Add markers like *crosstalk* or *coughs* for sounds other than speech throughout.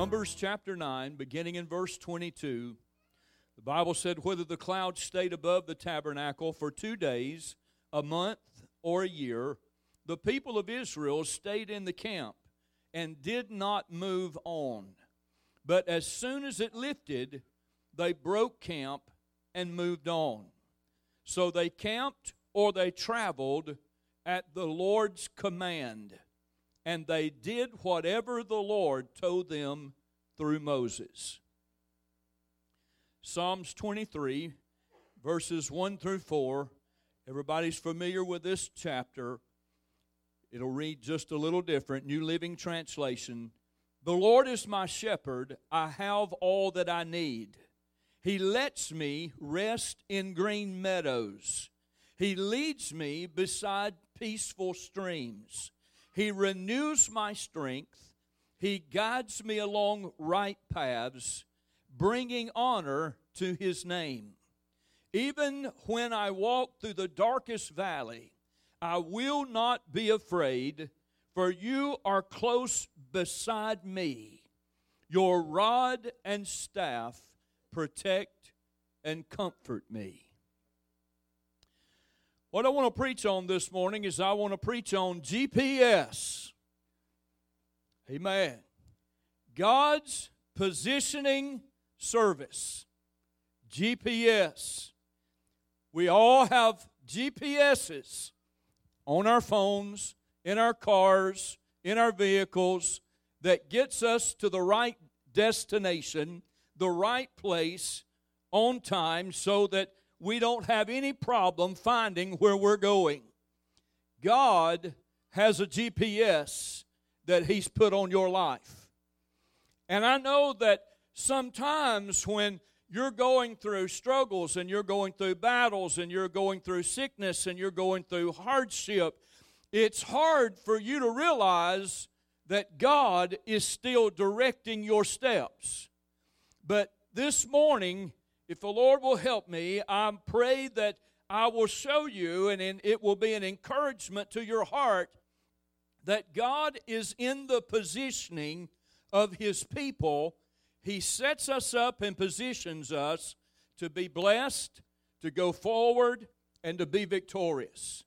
Numbers chapter 9, beginning in verse 22, the Bible said, Whether the cloud stayed above the tabernacle for two days, a month, or a year, the people of Israel stayed in the camp and did not move on. But as soon as it lifted, they broke camp and moved on. So they camped or they traveled at the Lord's command and they did whatever the Lord told them through Moses. Psalms 23, verses 1 through 4. Everybody's familiar with this chapter. It'll read just a little different. New Living Translation. The Lord is my shepherd, I have all that I need. He lets me rest in green meadows. He leads me beside peaceful streams. He renews my strength. He guides me along right paths, bringing honor to his name. Even when I walk through the darkest valley, I will not be afraid, for you are close beside me. Your rod and staff protect and comfort me. What I want to preach on this morning is I want to preach on GPS. Amen. God's positioning service. GPS. We all have GPSs on our phones, in our cars, in our vehicles that gets us to the right destination, the right place on time so that we don't have any problem finding where we're going. God has a GPS that He's put on your life. And I know that sometimes when you're going through struggles and you're going through battles and you're going through sickness and you're going through hardship, it's hard for you to realize that God is still directing your steps. But this morning, if the Lord will help me, I pray that I will show you, and it will be an encouragement to your heart, that God is in the positioning of His people. He sets us up and positions us to be blessed, to go forward, and to be victorious.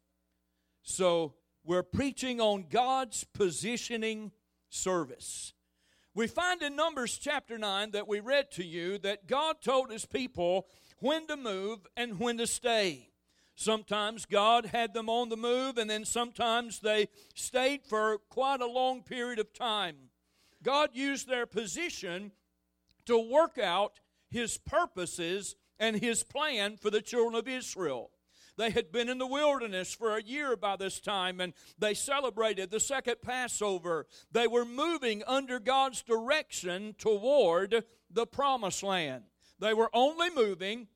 So, we're preaching on God's positioning service. We find in Numbers chapter 9 that we read to you that God told his people when to move and when to stay. Sometimes God had them on the move, and then sometimes they stayed for quite a long period of time. God used their position to work out his purposes and his plan for the children of Israel. They had been in the wilderness for a year by this time and they celebrated the second Passover. They were moving under God's direction toward the promised land. They were only moving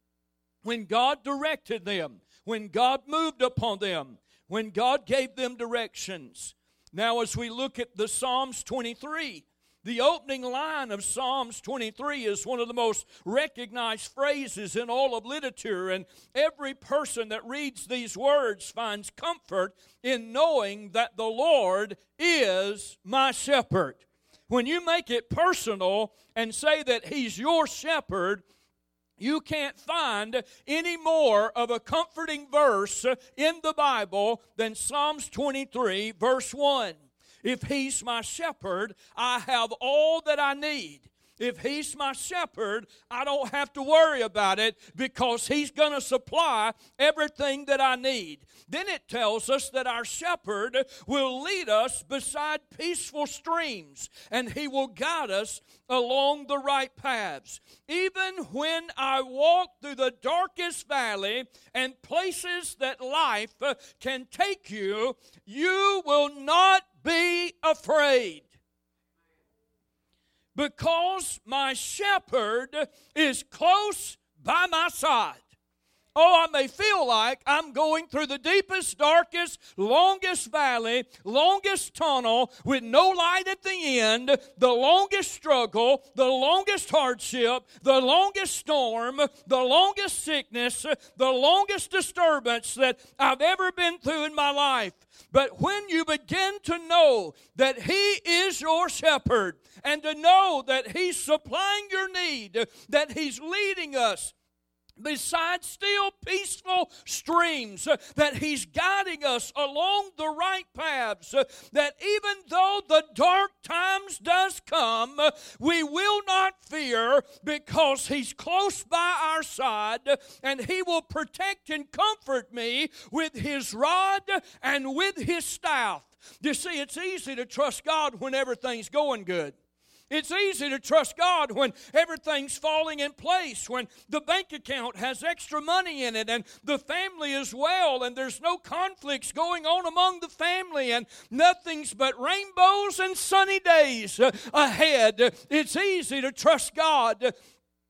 when God directed them, when God moved upon them, when God gave them directions. Now, as we look at the Psalms 23, the opening line of Psalms 23 is one of the most recognized phrases in all of literature, and every person that reads these words finds comfort in knowing that the Lord is my shepherd. When you make it personal and say that He's your shepherd, you can't find any more of a comforting verse in the Bible than Psalms 23, verse 1. If He's my shepherd, I have all that I need. If He's my shepherd, I don't have to worry about it because He's going to supply everything that I need. Then it tells us that our shepherd will lead us beside peaceful streams and He will guide us along the right paths. Even when I walk through the darkest valley and places that life can take you, you will not be afraid. Because my shepherd is close by my side. Oh, I may feel like I'm going through the deepest, darkest, longest valley, longest tunnel with no light at the end, the longest struggle, the longest hardship, the longest storm, the longest sickness, the longest disturbance that I've ever been through in my life. But when you begin to know that He is your shepherd and to know that He's supplying your need, that He's leading us, beside still peaceful streams, uh, that He's guiding us along the right paths, uh, that even though the dark times does come, uh, we will not fear because He's close by our side and He will protect and comfort me with His rod and with His staff. You see, it's easy to trust God when everything's going good. It's easy to trust God when everything's falling in place, when the bank account has extra money in it and the family is well and there's no conflicts going on among the family and nothing's but rainbows and sunny days uh, ahead. It's easy to trust God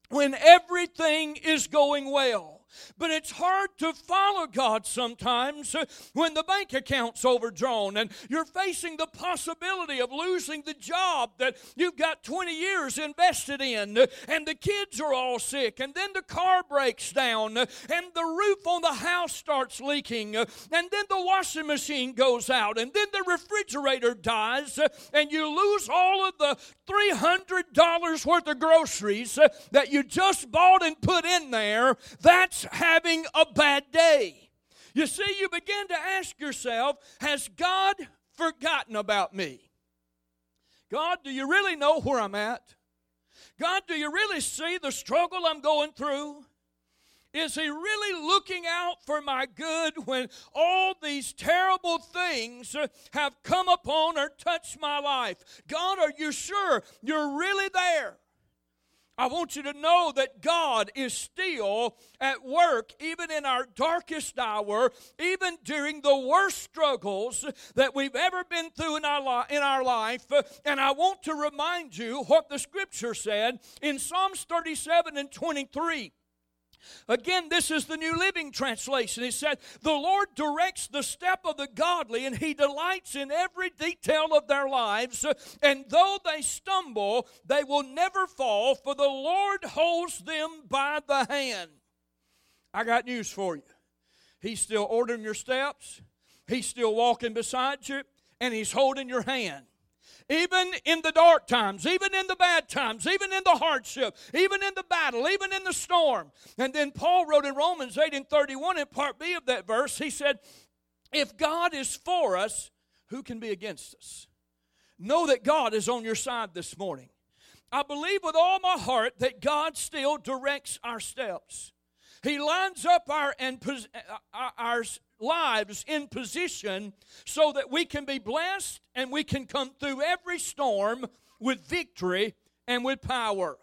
when everything is going well. But it's hard to follow God sometimes uh, when the bank account's overdrawn and you're facing the possibility of losing the job that you've got 20 years invested in, uh, and the kids are all sick, and then the car breaks down, uh, and the roof on the house starts leaking, and then the washing machine goes out, and then the refrigerator dies, and you lose all of the $300 worth of groceries that you just bought and put in there. That's having a bad day. You see, you begin to ask yourself, has God forgotten about me? God, do you really know where I'm at? God, do you really see the struggle I'm going through? Is He really looking out for my good when all these terrible things uh, have come upon or touched my life? God, are you sure you're really there? I want you to know that God is still at work, even in our darkest hour, even during the worst struggles that we've ever been through in our, li- in our life. And I want to remind you what the scripture said in Psalms 37 and 23. Again, this is the New Living Translation. It said, The Lord directs the step of the godly, and He delights in every detail of their lives. And though they stumble, they will never fall, for the Lord holds them by the hand. I got news for you. He's still ordering your steps, He's still walking beside you, and He's holding your hand even in the dark times, even in the bad times, even in the hardship, even in the battle, even in the storm. And then Paul wrote in Romans 8 and 31 in part B of that verse, he said, If God is for us, who can be against us? Know that God is on your side this morning. I believe with all my heart that God still directs our steps. He lines up our and uh, our lives in position so that we can be blessed and we can come through every storm with victory and with power.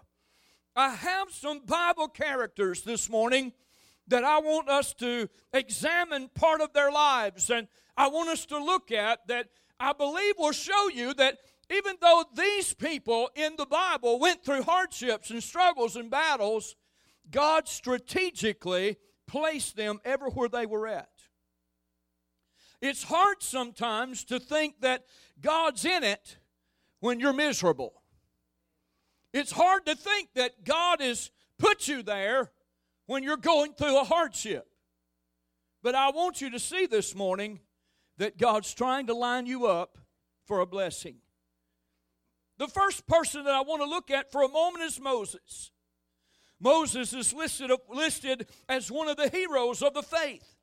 I have some Bible characters this morning that I want us to examine part of their lives and I want us to look at that I believe will show you that even though these people in the Bible went through hardships and struggles and battles, God strategically placed them everywhere they were at. It's hard sometimes to think that God's in it when you're miserable. It's hard to think that God has put you there when you're going through a hardship. But I want you to see this morning that God's trying to line you up for a blessing. The first person that I want to look at for a moment is Moses. Moses is listed, listed as one of the heroes of the faith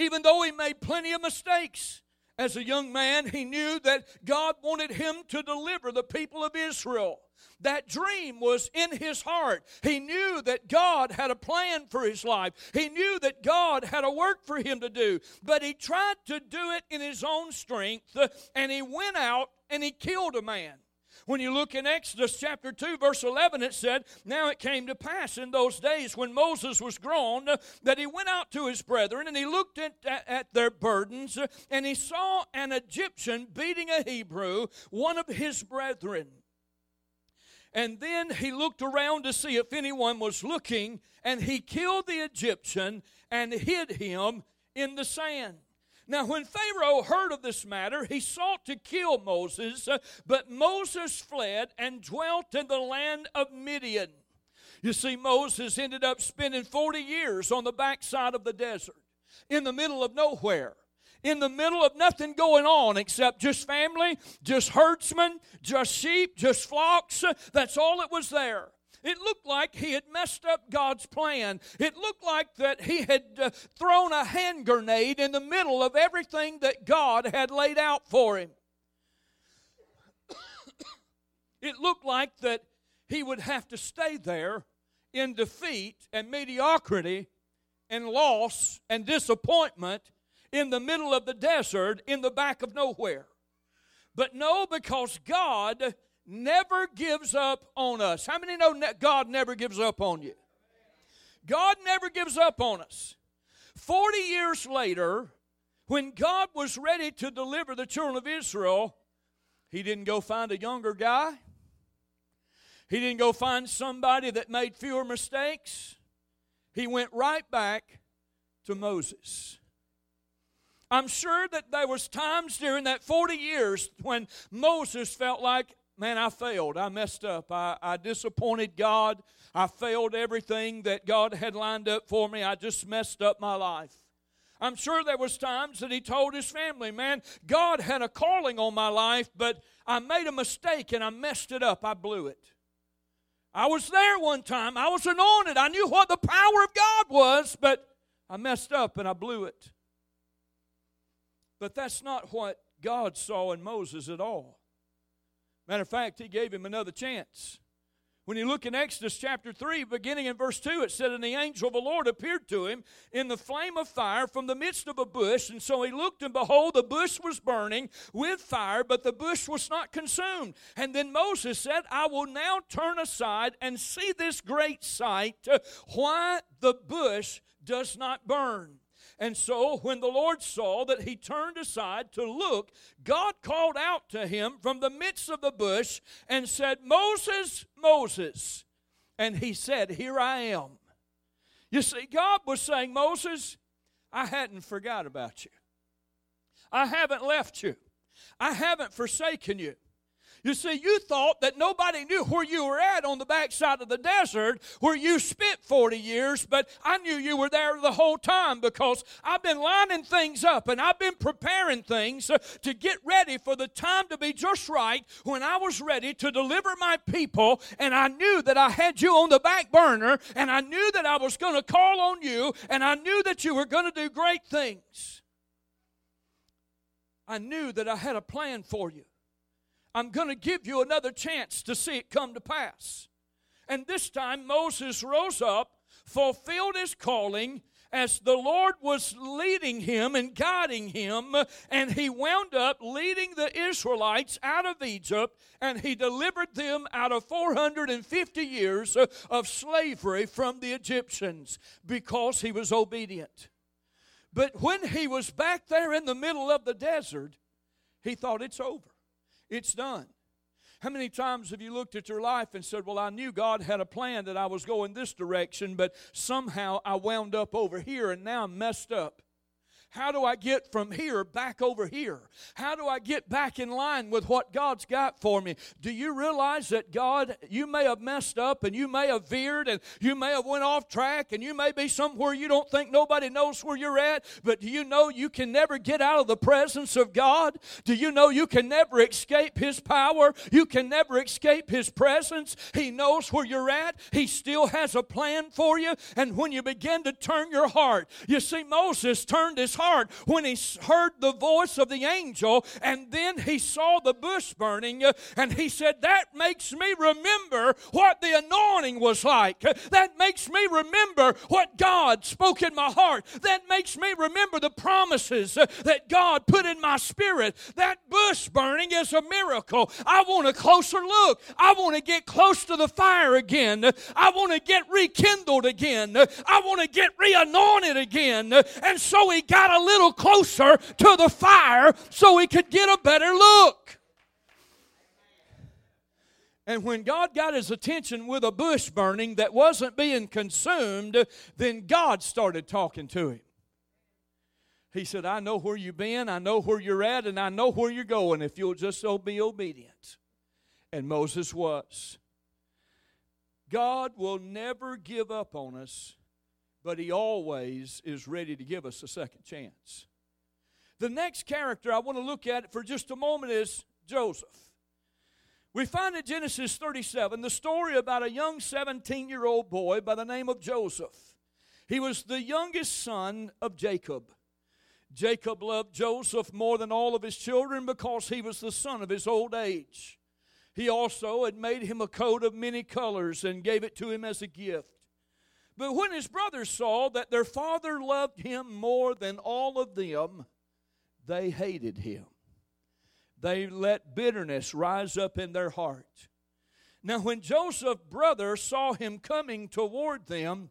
even though he made plenty of mistakes. As a young man, he knew that God wanted him to deliver the people of Israel. That dream was in his heart. He knew that God had a plan for his life. He knew that God had a work for him to do. But he tried to do it in his own strength, and he went out and he killed a man. When you look in Exodus chapter 2, verse 11, it said, Now it came to pass in those days when Moses was grown that he went out to his brethren and he looked at, at, their burdens and he saw an Egyptian beating a Hebrew, one of his brethren. And then he looked around to see if anyone was looking, and he killed the Egyptian and hid him in the sand. Now, when Pharaoh heard of this matter, he sought to kill Moses, uh, but Moses fled and dwelt in the land of Midian. You see, Moses ended up spending 40 years on the backside of the desert, in the middle of nowhere in the middle of nothing going on except just family, just herdsmen, just sheep, just flocks. That's all that was there. It looked like he had messed up God's plan. It looked like that he had uh, thrown a hand grenade in the middle of everything that God had laid out for him. *coughs* it looked like that he would have to stay there in defeat and mediocrity and loss and disappointment in the middle of the desert in the back of nowhere. But no, because God never gives up on us. How many know God never gives up on you? God never gives up on us. 40 years later, when God was ready to deliver the children of Israel, He didn't go find a younger guy. He didn't go find somebody that made fewer mistakes. He went right back to Moses. I'm sure that there was times during that 40 years when Moses felt like, man, I failed. I messed up. I, I disappointed God. I failed everything that God had lined up for me. I just messed up my life. I'm sure there was times that he told his family, man, God had a calling on my life, but I made a mistake and I messed it up. I blew it. I was there one time. I was anointed. I knew what the power of God was, but I messed up and I blew it. But that's not what God saw in Moses at all. Matter of fact, he gave him another chance. When you look in Exodus chapter 3, beginning in verse 2, it said, And the angel of the Lord appeared to him in the flame of fire from the midst of a bush. And so he looked, and behold, the bush was burning with fire, but the bush was not consumed. And then Moses said, I will now turn aside and see this great sight, why the bush does not burn. And so, when the Lord saw that he turned aside to look, God called out to him from the midst of the bush and said, Moses, Moses. And he said, Here I am. You see, God was saying, Moses, I hadn't forgot about you. I haven't left you. I haven't forsaken you. You see, you thought that nobody knew where you were at on the backside of the desert where you spent 40 years, but I knew you were there the whole time because I've been lining things up and I've been preparing things uh, to get ready for the time to be just right when I was ready to deliver my people. And I knew that I had you on the back burner and I knew that I was going to call on you and I knew that you were going to do great things. I knew that I had a plan for you. I'm going to give you another chance to see it come to pass. And this time Moses rose up, fulfilled his calling as the Lord was leading him and guiding him, and he wound up leading the Israelites out of Egypt, and he delivered them out of 450 years of slavery from the Egyptians because he was obedient. But when he was back there in the middle of the desert, he thought it's over. It's done. How many times have you looked at your life and said, Well, I knew God had a plan that I was going this direction, but somehow I wound up over here and now I'm messed up? How do I get from here back over here? How do I get back in line with what God's got for me? Do you realize that God, you may have messed up and you may have veered and you may have went off track and you may be somewhere you don't think nobody knows where you're at, but do you know you can never get out of the presence of God? Do you know you can never escape His power? You can never escape His presence. He knows where you're at. He still has a plan for you. And when you begin to turn your heart, you see, Moses turned his heart when he heard the voice of the angel and then he saw the bush burning uh, and he said, That makes me remember what the anointing was like. That makes me remember what God spoke in my heart. That makes me remember the promises uh, that God put in my spirit. That bush burning is a miracle. I want a closer look. I want to get close to the fire again. I want to get rekindled again. I want to get re anointed again. And so he got a little closer to the fire so he could get a better look. And when God got his attention with a bush burning that wasn't being consumed, then God started talking to him. He said, I know where you've been, I know where you're at, and I know where you're going if you'll just be obedient. And Moses was. God will never give up on us, but He always is ready to give us a second chance. The next character I want to look at for just a moment is Joseph. We find in Genesis 37 the story about a young 17 year old boy by the name of Joseph. He was the youngest son of Jacob. Jacob loved Joseph more than all of his children because he was the son of his old age. He also had made him a coat of many colors and gave it to him as a gift. But when his brothers saw that their father loved him more than all of them, they hated him. They let bitterness rise up in their heart. Now, when Joseph's brother saw him coming toward them,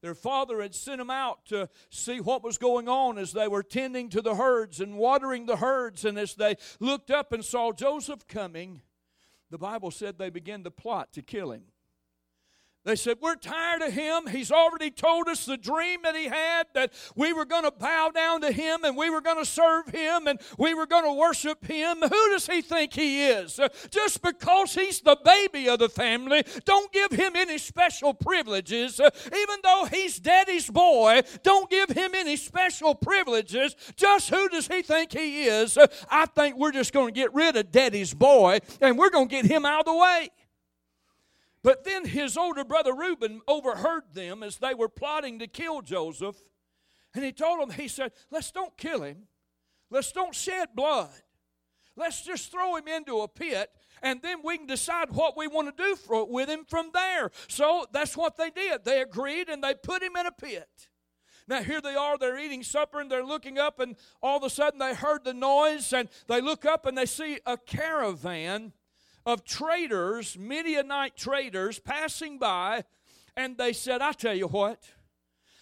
their father had sent them out to see what was going on as they were tending to the herds and watering the herds. And as they looked up and saw Joseph coming, the Bible said they began to plot to kill him. They said, We're tired of him. He's already told us the dream that he had that we were going to bow down to him and we were going to serve him and we were going to worship him. Who does he think he is? Uh, just because he's the baby of the family, don't give him any special privileges. Uh, even though he's daddy's boy, don't give him any special privileges. Just who does he think he is? Uh, I think we're just going to get rid of daddy's boy and we're going to get him out of the way. But then his older brother Reuben overheard them as they were plotting to kill Joseph. And he told them, he said, Let's don't kill him. Let's don't shed blood. Let's just throw him into a pit and then we can decide what we want to do for, with him from there. So that's what they did. They agreed and they put him in a pit. Now, here they are, they're eating supper and they're looking up, and all of a sudden they heard the noise, and they look up and they see a caravan of traders, Midianite traders, passing by, and they said, I tell you what,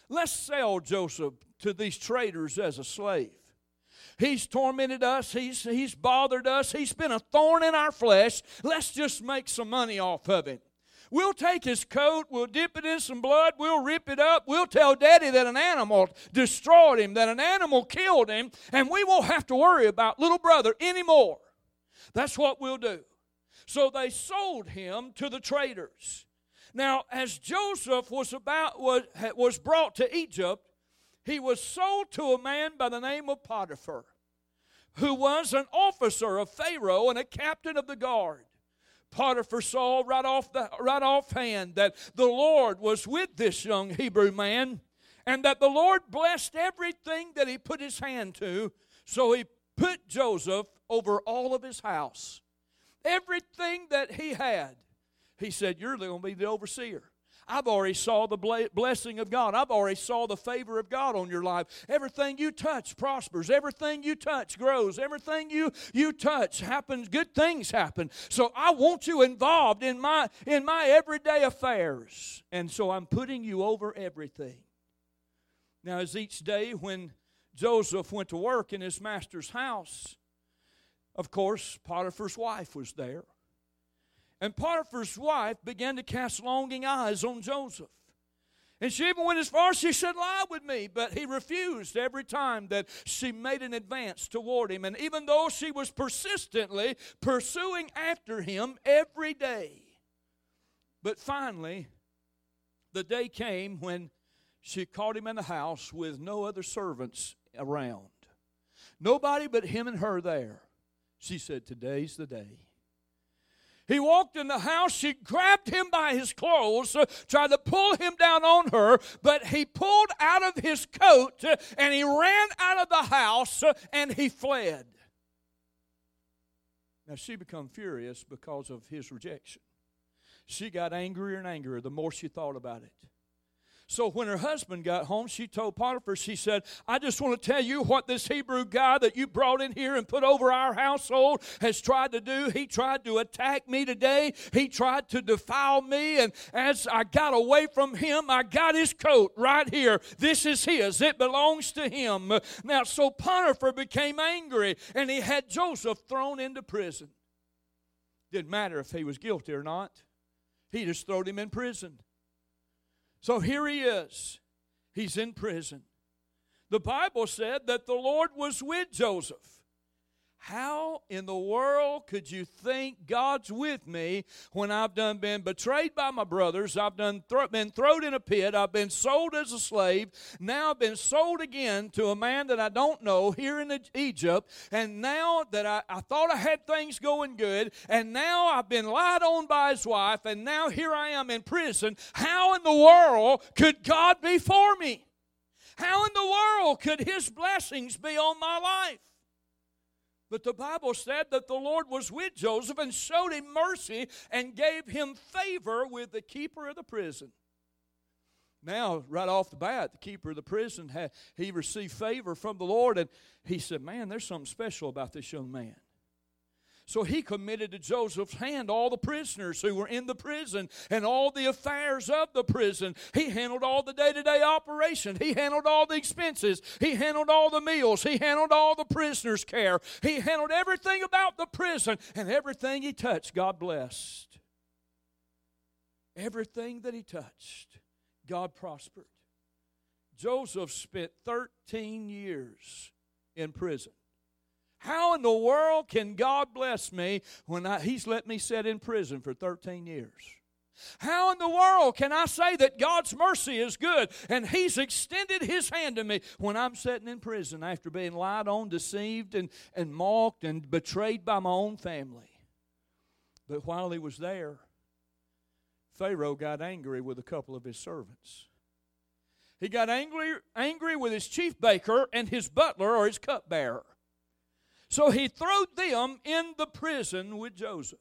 let's sell Joseph to these traders as a slave. He's tormented us. He's, he's bothered us. He's been a thorn in our flesh. Let's just make some money off of him. We'll take his coat, we'll dip it in some blood, we'll rip it up, we'll tell daddy that an animal destroyed him, that an animal killed him, and we won't have to worry about little brother anymore. That's what we'll do. So they sold him to the traders. Now, as Joseph was about was, was brought to Egypt, he was sold to a man by the name of Potiphar, who was an officer of Pharaoh and a captain of the guard. Potiphar saw right off the right offhand that the Lord was with this young Hebrew man, and that the Lord blessed everything that he put his hand to. So he put Joseph over all of his house. Everything that he had, he said, You're going to be the overseer. I've already saw the blessing of God. I've already saw the favor of God on your life. Everything you touch prospers. Everything you touch grows. Everything you you touch happens. Good things happen. So I want you involved in my in my everyday affairs. And so I'm putting you over everything. Now, as each day when Joseph went to work in his master's house, of course, Potiphar's wife was there. And Potiphar's wife began to cast longing eyes on Joseph. And she even went as far as she said, Lie with me. But he refused every time that she made an advance toward him. And even though she was persistently pursuing after him every day. But finally, the day came when she caught him in the house with no other servants around. Nobody but him and her there. She said, Today's the day. He walked in the house. She grabbed him by his clothes, uh, tried to pull him down on her, but he pulled out of his coat uh, and he ran out of the house uh, and he fled. Now she became furious because of his rejection. She got angrier and angrier the more she thought about it. So when her husband got home, she told Potiphar, she said, I just want to tell you what this Hebrew guy that you brought in here and put over our household has tried to do. He tried to attack me today. He tried to defile me. And as I got away from him, I got his coat right here. This is his, it belongs to him. Now, so Potiphar became angry and he had Joseph thrown into prison. Didn't matter if he was guilty or not. He just threw him in prison. So here he is. He's in prison. The Bible said that the Lord was with Joseph. How in the world could you think God's with me when I've done been betrayed by my brothers? I've done been thrown in a pit. I've been sold as a slave. Now I've been sold again to a man that I don't know here in Egypt. And now that I, I thought I had things going good, and now I've been lied on by his wife, and now here I am in prison. How in the world could God be for me? How in the world could his blessings be on my life? But the Bible said that the Lord was with Joseph and showed him mercy and gave him favor with the keeper of the prison. Now, right off the bat, the keeper of the prison had he received favor from the Lord, and he said, Man, there's something special about this young man. So he committed to Joseph's hand all the prisoners who were in the prison and all the affairs of the prison. He handled all the day to day operation. He handled all the expenses. He handled all the meals. He handled all the prisoners' care. He handled everything about the prison and everything he touched, God blessed. Everything that he touched, God prospered. Joseph spent 13 years in prison. How in the world can God bless me when I, He's let me sit in prison for 13 years? How in the world can I say that God's mercy is good and He's extended His hand to me when I'm sitting in prison after being lied on, deceived, and, and mocked and betrayed by my own family? But while he was there, Pharaoh got angry with a couple of his servants. He got angry, angry with his chief baker and his butler or his cupbearer. So he threw them in the prison with Joseph.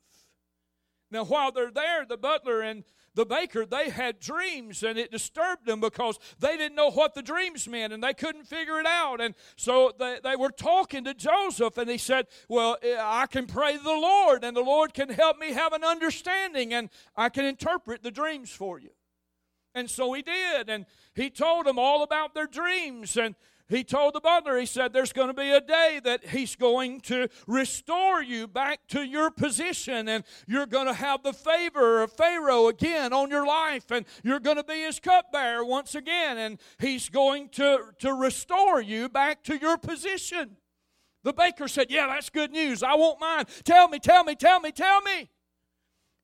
Now, while they're there, the butler and the baker, they had dreams and it disturbed them because they didn't know what the dreams meant and they couldn't figure it out. And so they, they were talking to Joseph and he said, Well, I can pray to the Lord and the Lord can help me have an understanding and I can interpret the dreams for you. And so he did. And he told them all about their dreams. And he told the butler, he said, There's going to be a day that he's going to restore you back to your position, and you're going to have the favor of Pharaoh again on your life, and you're going to be his cupbearer once again, and he's going to, to restore you back to your position. The baker said, Yeah, that's good news. I won't mind. Tell me, tell me, tell me, tell me.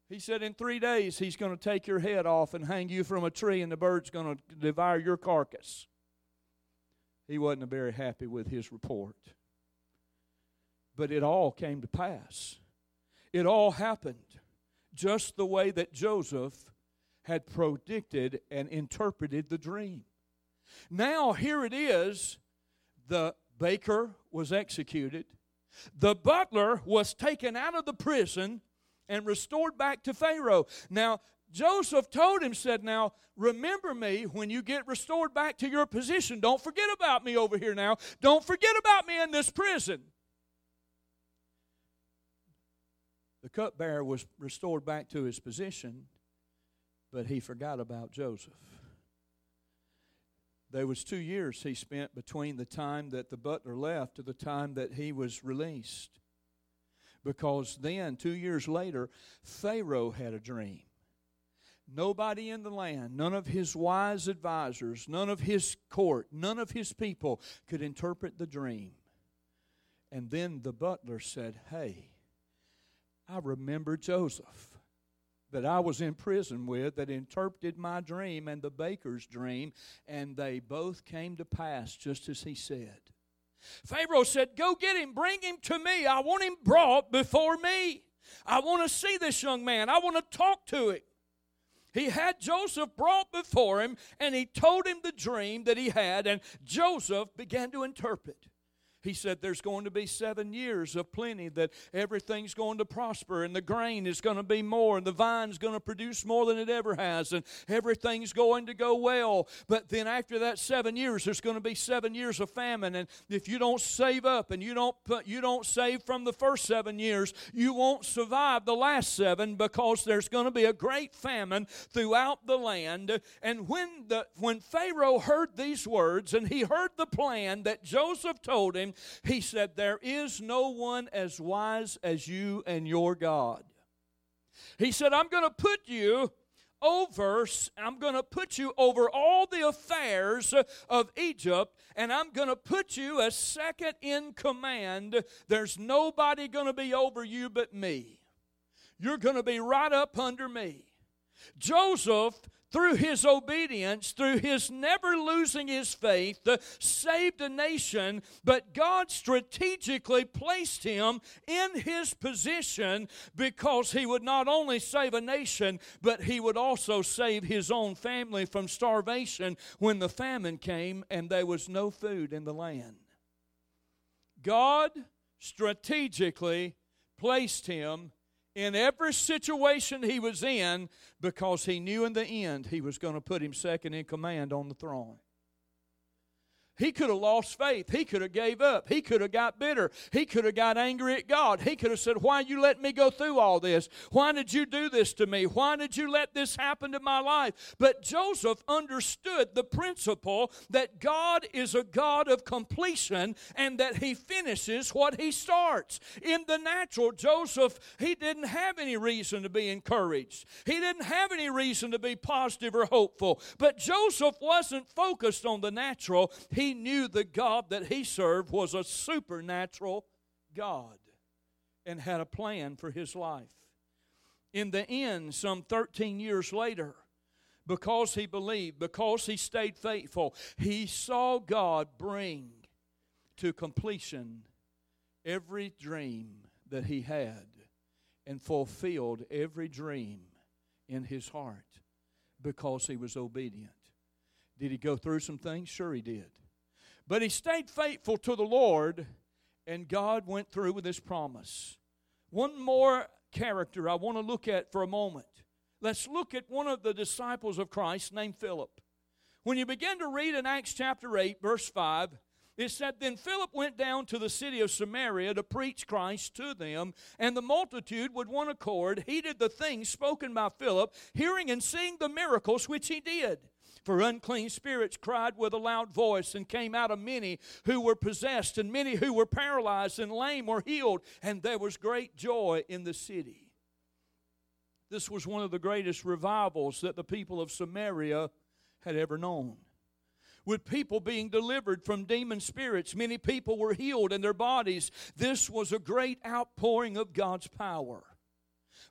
He said, In three days, he's going to take your head off and hang you from a tree, and the bird's going to devour your carcass he wasn't very happy with his report. But it all came to pass. It all happened just the way that Joseph had predicted and interpreted the dream. Now, here it is the baker was executed, the butler was taken out of the prison and restored back to Pharaoh. Now, Joseph told him, said, Now, remember me when you get restored back to your position. Don't forget about me over here now. Don't forget about me in this prison. The cupbearer was restored back to his position, but he forgot about Joseph. There was two years he spent between the time that the butler left to the time that he was released. Because then, two years later, Pharaoh had a dream. Nobody in the land, none of his wise advisors, none of his court, none of his people could interpret the dream. And then the butler said, Hey, I remember Joseph that I was in prison with that interpreted my dream and the baker's dream, and they both came to pass just as he said. Pharaoh said, Go get him, bring him to me. I want him brought before me. I want to see this young man, I want to talk to him. He had Joseph brought before him and he told him the dream that he had, and Joseph began to interpret. He said there's going to be seven years of plenty, that everything's going to prosper, and the grain is going to be more, and the vine's going to produce more than it ever has, and everything's going to go well. But then after that seven years, there's going to be seven years of famine, and if you don't save up and you don't put, you don't save from the first seven years, you won't survive the last seven because there's going to be a great famine throughout the land. And when the when Pharaoh heard these words and he heard the plan that Joseph told him, he said, There is no one as wise as you and your God. He said, I'm going to put you over, I'm going to put you over all the affairs of Egypt, and I'm going to put you as second in command. There's nobody going to be over you but me. You're going to be right up under me. Joseph through his obedience, through his never losing his faith, uh, saved a nation, but God strategically placed him in his position because he would not only save a nation, but he would also save his own family from starvation when the famine came and there was no food in the land. God strategically placed him in every situation he was in because he knew in the end he was going to put him second in command on the throne. He could have lost faith. He could have gave up. He could have got bitter. He could have got angry at God. He could have said, "Why you let me go through all this? Why did you do this to me? Why did you let this happen to my life?" But Joseph understood the principle that God is a God of completion and that he finishes what he starts. In the natural, Joseph, he didn't have any reason to be encouraged. He didn't have any reason to be positive or hopeful. But Joseph wasn't focused on the natural. He he knew the God that he served was a supernatural God and had a plan for his life. In the end, some 13 years later, because he believed, because he stayed faithful, he saw God bring to completion every dream that he had and fulfilled every dream in his heart because he was obedient. Did he go through some things? Sure, he did. But he stayed faithful to the Lord, and God went through with his promise. One more character I want to look at for a moment. Let's look at one of the disciples of Christ named Philip. When you begin to read in Acts chapter 8, verse 5, it said, Then Philip went down to the city of Samaria to preach Christ to them, and the multitude with one accord heeded the things spoken by Philip, hearing and seeing the miracles which he did. For unclean spirits cried with a loud voice and came out of many who were possessed, and many who were paralyzed and lame were healed, and there was great joy in the city. This was one of the greatest revivals that the people of Samaria had ever known. With people being delivered from demon spirits, many people were healed in their bodies. This was a great outpouring of God's power.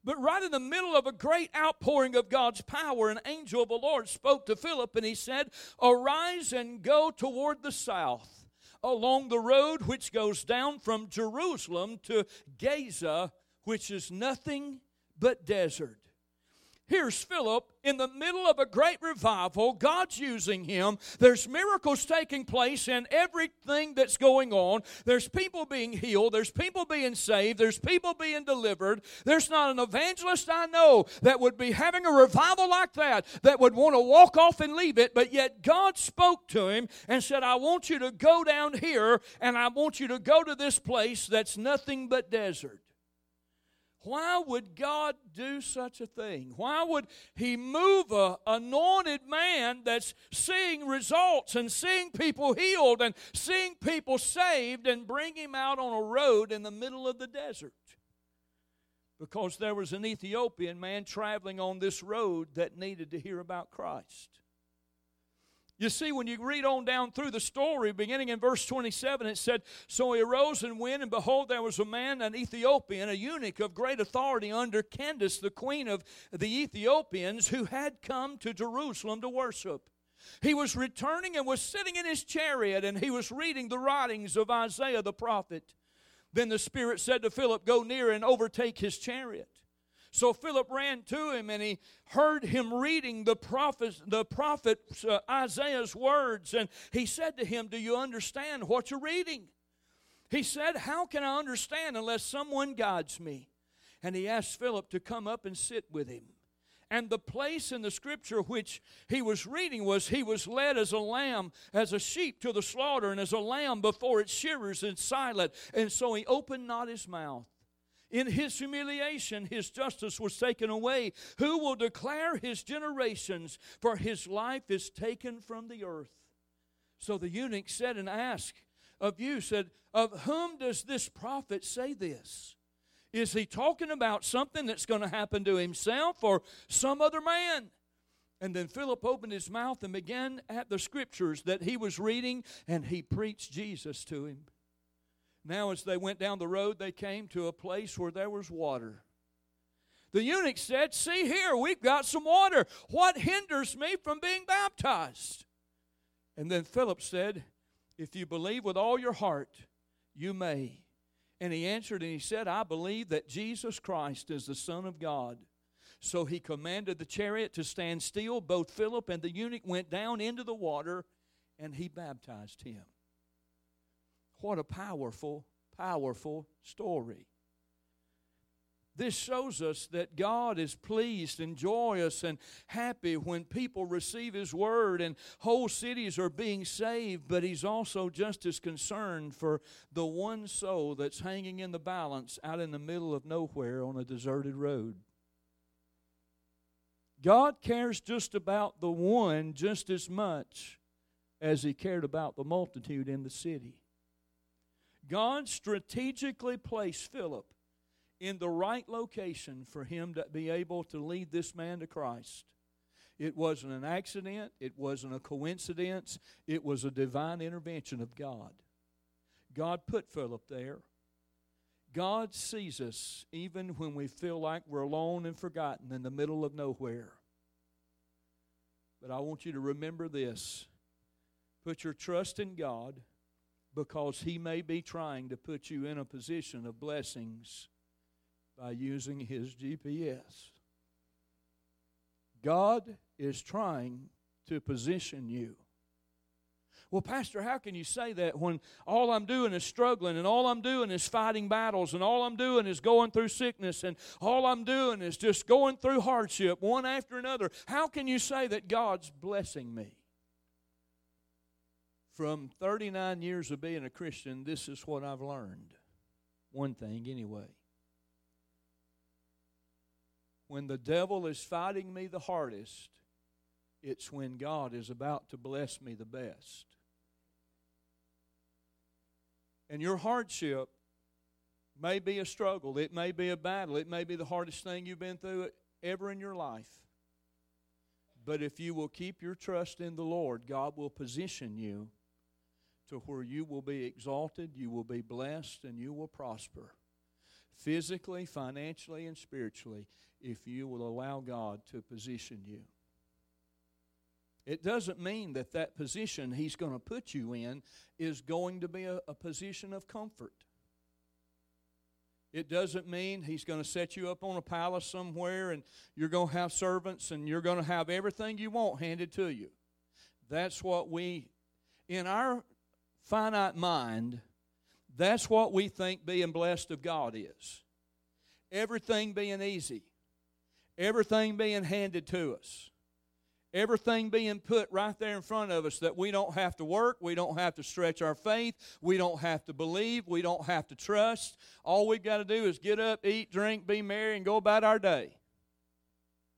But right in the middle of a great outpouring of God's power, an angel of the Lord spoke to Philip and he said, Arise and go toward the south along the road which goes down from Jerusalem to Gaza, which is nothing but desert. Here's Philip in the middle of a great revival. God's using him. There's miracles taking place in everything that's going on. There's people being healed. There's people being saved. There's people being delivered. There's not an evangelist I know that would be having a revival like that that would want to walk off and leave it. But yet God spoke to him and said, I want you to go down here and I want you to go to this place that's nothing but desert. Why would God do such a thing? Why would He move a anointed man that's seeing results and seeing people healed and seeing people saved and bring him out on a road in the middle of the desert? Because there was an Ethiopian man traveling on this road that needed to hear about Christ. You see, when you read on down through the story, beginning in verse 27, it said, So he arose and went, and behold, there was a man, an Ethiopian, a eunuch of great authority under Candace, the queen of the Ethiopians, who had come to Jerusalem to worship. He was returning and was sitting in his chariot, and he was reading the writings of Isaiah the prophet. Then the Spirit said to Philip, Go near and overtake his chariot. So Philip ran to him and he heard him reading the prophet, the prophet uh, Isaiah's words. And he said to him, Do you understand what you're reading? He said, How can I understand unless someone guides me? And he asked Philip to come up and sit with him. And the place in the scripture which he was reading was he was led as a lamb, as a sheep to the slaughter, and as a lamb before its shearers is silent. And so he opened not his mouth. In his humiliation, his justice was taken away. Who will declare his generations? For his life is taken from the earth. So the eunuch said and asked of you, said, Of whom does this prophet say this? Is he talking about something that's going to happen to himself or some other man? And then Philip opened his mouth and began at the scriptures that he was reading, and he preached Jesus to him. Now, as they went down the road, they came to a place where there was water. The eunuch said, See here, we've got some water. What hinders me from being baptized? And then Philip said, If you believe with all your heart, you may. And he answered and he said, I believe that Jesus Christ is the Son of God. So he commanded the chariot to stand still. Both Philip and the eunuch went down into the water, and he baptized him. What a powerful, powerful story. This shows us that God is pleased and joyous and happy when people receive His Word and whole cities are being saved, but He's also just as concerned for the one soul that's hanging in the balance out in the middle of nowhere on a deserted road. God cares just about the one just as much as He cared about the multitude in the city. God strategically placed Philip in the right location for him to be able to lead this man to Christ. It wasn't an accident, it wasn't a coincidence, it was a divine intervention of God. God put Philip there. God sees us even when we feel like we're alone and forgotten in the middle of nowhere. But I want you to remember this put your trust in God because He may be trying to put you in a position of blessings by using His GPS. God is trying to position you. Well, Pastor, how can you say that when all I'm doing is struggling and all I'm doing is fighting battles and all I'm doing is going through sickness and all I'm doing is just going through hardship one after another? How can you say that God's blessing me? From 39 years of being a Christian, this is what I've learned. One thing, anyway. When the devil is fighting me the hardest, it's when God is about to bless me the best. And your hardship may be a struggle, it may be a battle, it may be the hardest thing you've been through ever in your life. But if you will keep your trust in the Lord, God will position you to where you will be exalted, you will be blessed, and you will prosper physically, financially, and spiritually if you will allow God to position you. It doesn't mean that that position He's going to put you in is going to be a, a position of comfort. It doesn't mean He's going to set you up on a palace somewhere and you're going to have servants and you're going to have everything you want handed to you. That's what we, in our finite mind, that's what we think being blessed of God is. Everything being easy, everything being handed to us, everything being put right there in front of us that we don't have to work, we don't have to stretch our faith, we don't have to believe, we don't have to trust. All we've got to do is get up, eat, drink, be merry, and go about our day.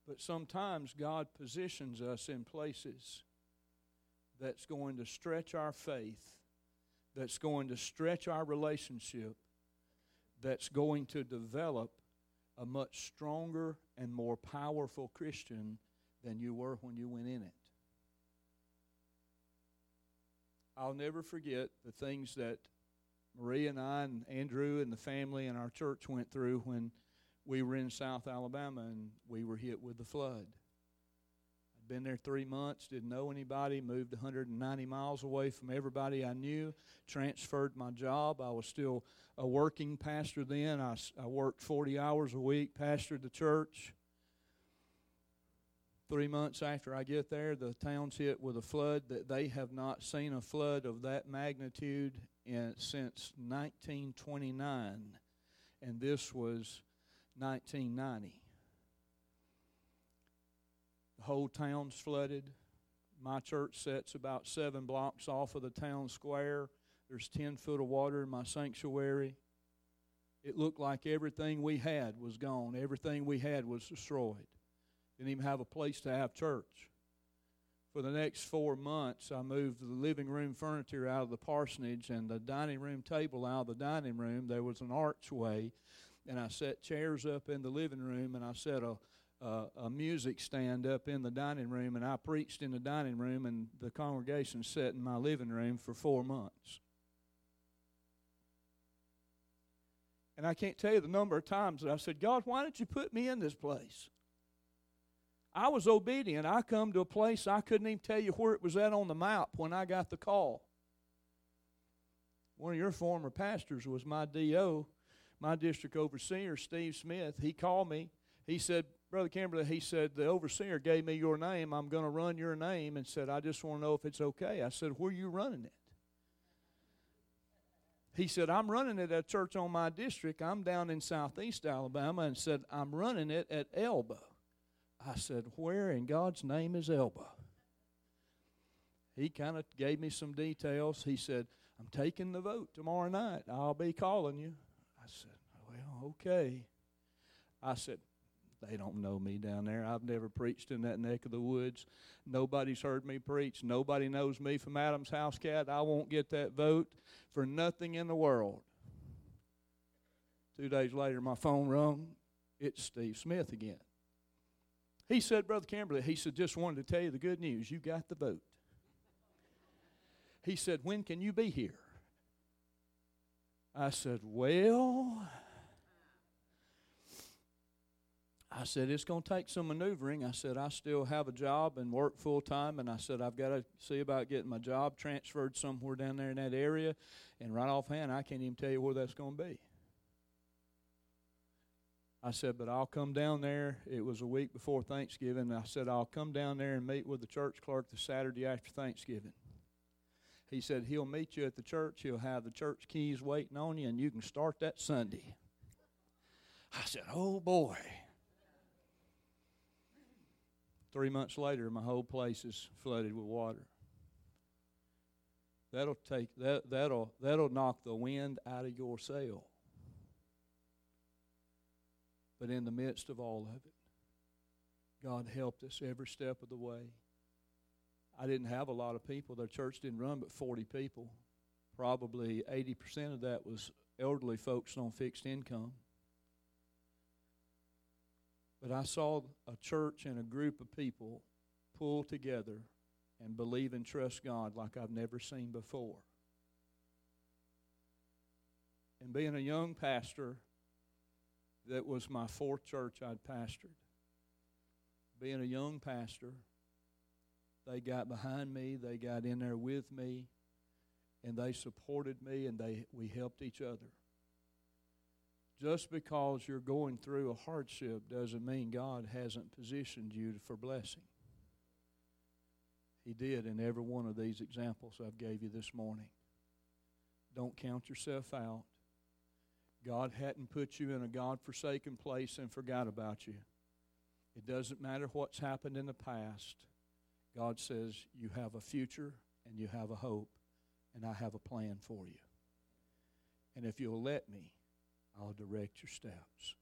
But sometimes God positions us in places that's going to stretch our faith that's going to stretch our relationship, that's going to develop a much stronger and more powerful Christian than you were when you went in it. I'll never forget the things that Marie and I and Andrew and the family and our church went through when we were in South Alabama and we were hit with the flood. Been there three months, didn't know anybody, moved 190 miles away from everybody I knew, transferred my job. I was still a working pastor then. I, I worked 40 hours a week, pastored the church. Three months after I get there, the town's hit with a flood that they have not seen a flood of that magnitude in, since 1929, and this was 1990 whole town's flooded. My church sits about seven blocks off of the town square. There's 10 foot of water in my sanctuary. It looked like everything we had was gone. Everything we had was destroyed. Didn't even have a place to have church. For the next four months, I moved the living room furniture out of the parsonage and the dining room table out of the dining room. There was an archway and I set chairs up in the living room, and I set a uh, a music stand up in the dining room, and I preached in the dining room, and the congregation sat in my living room for four months. And I can't tell you the number of times that I said, God, why didn't you put me in this place? I was obedient. I come to a place I couldn't even tell you where it was at on the map when I got the call. One of your former pastors was my DO, my district overseer, Steve Smith. He called me. He said, Brother Kimberly, he said, the overseer gave me your name. I'm going to run your name and said, I just want to know if it's okay. I said, Where are you running it? He said, I'm running it at a church on my district. I'm down in southeast Alabama and said, I'm running it at Elba. I said, Where in God's name is Elba? He kind of gave me some details. He said, I'm taking the vote tomorrow night. I'll be calling you. I said, Well, okay. I said, They don't know me down there. I've never preached in that neck of the woods. Nobody's heard me preach. Nobody knows me from Adam's house cat. I won't get that vote for nothing in the world. Two days later, my phone rung. It's Steve Smith again. He said, Brother Kimberly, he said, just wanted to tell you the good news. You got the vote. He said, When can you be here? I said, Well, I said, It's going to take some maneuvering. I said, I still have a job and work full time. And I said, I've got to see about getting my job transferred somewhere down there in that area. And right offhand, I can't even tell you where that's going to be. I said, but I'll come down there. It was a week before Thanksgiving. I said, I'll come down there and meet with the church clerk the Saturday after Thanksgiving. He said, he'll meet you at the church. He'll have the church keys waiting on you, and you can start that Sunday. I said, oh boy. Three months later, my whole place is flooded with water. That'll take that that'll that'll knock the wind out of your sail. But in the midst of all of it, God helped us every step of the way. I didn't have a lot of people. The church didn't run but 40 people. Probably 80% of that was elderly folks on fixed income. But I saw a church and a group of people pull together and believe and trust God like I've never seen before. And being a young pastor, that was my fourth church I'd pastored. Being a young pastor, they got behind me, they got in there with me, and they supported me and they we helped each other. Just because you're going through a hardship doesn't mean God hasn't positioned you for blessing. He did in every one of these examples I've gave you this morning. Don't count yourself out. God hadn't put you in a God forsaken place and forgot about you. It doesn't matter what's happened in the past. God says you have a future and you have a hope, and I have a plan for you. And if you'll let me, I'll direct your steps.